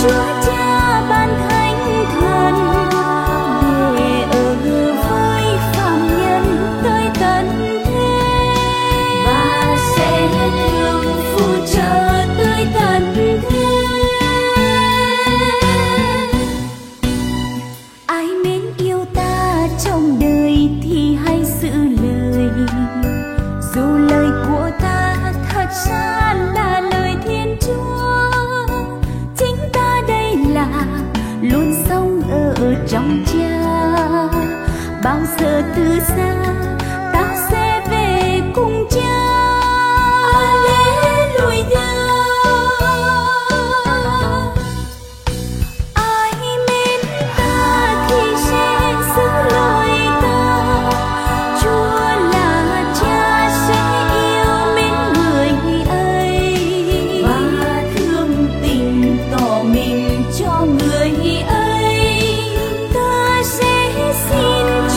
you did. bao giờ từ xa?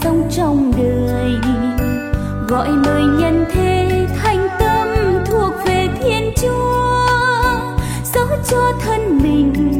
sống trong đời. Gọi mời nhân thế thành tâm thuộc về thiên chúa dẫu cho thân mình